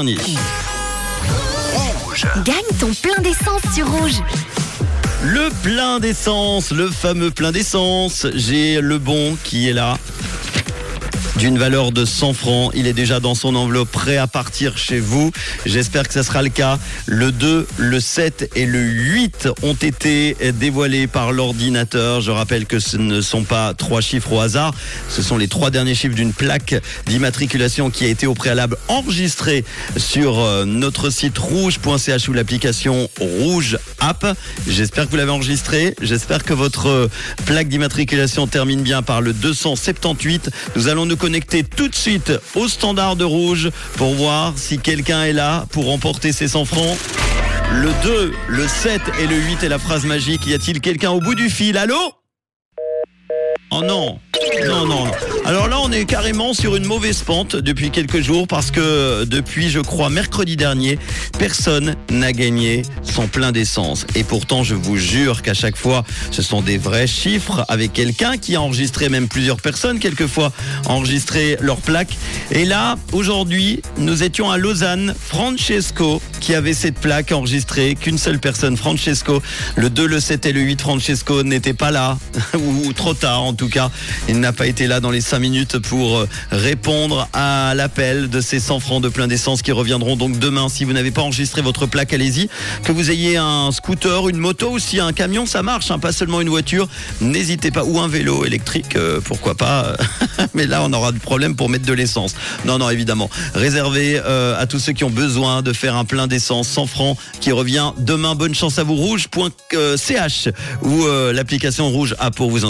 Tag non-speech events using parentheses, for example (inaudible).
Gagne ton plein d'essence sur Rouge. Le plein d'essence, le fameux plein d'essence. J'ai le bon qui est là. D'une valeur de 100 francs. Il est déjà dans son enveloppe prêt à partir chez vous. J'espère que ça sera le cas. Le 2, le 7 et le 8 ont été dévoilés par l'ordinateur. Je rappelle que ce ne sont pas trois chiffres au hasard. Ce sont les trois derniers chiffres d'une plaque d'immatriculation qui a été au préalable enregistrée sur euh, notre site rouge.ch ou l'application Rouge App. J'espère que vous l'avez enregistré. J'espère que votre plaque d'immatriculation termine bien par le 278. Nous allons nous connecter tout de suite au standard de rouge pour voir si quelqu'un est là pour remporter ses 100 francs. Le 2, le 7 et le 8 est la phrase magique. Y a-t-il quelqu'un au bout du fil? Allô? Oh non non, non, non. Alors là, on est carrément sur une mauvaise pente depuis quelques jours parce que depuis, je crois, mercredi dernier, personne n'a gagné son plein d'essence. Et pourtant, je vous jure qu'à chaque fois, ce sont des vrais chiffres avec quelqu'un qui a enregistré, même plusieurs personnes, quelquefois, enregistré leur plaque. Et là, aujourd'hui, nous étions à Lausanne, Francesco, qui avait cette plaque enregistrée, qu'une seule personne, Francesco. Le 2, le 7 et le 8, Francesco n'était pas là, (laughs) ou trop tard en tout cas. Il n'a pas été là dans les 5 minutes pour euh, répondre à l'appel de ces 100 francs de plein d'essence qui reviendront donc demain. Si vous n'avez pas enregistré votre plaque, allez-y. Que vous ayez un scooter, une moto aussi, un camion, ça marche, hein, pas seulement une voiture. N'hésitez pas, ou un vélo électrique, euh, pourquoi pas. (laughs) Mais là, on aura du problème pour mettre de l'essence. Non, non, évidemment. Réservé euh, à tous ceux qui ont besoin de faire un plein d'essence 100 francs qui revient demain. Bonne chance à vous, rouge.ch ou l'application rouge A pour vous inscrire.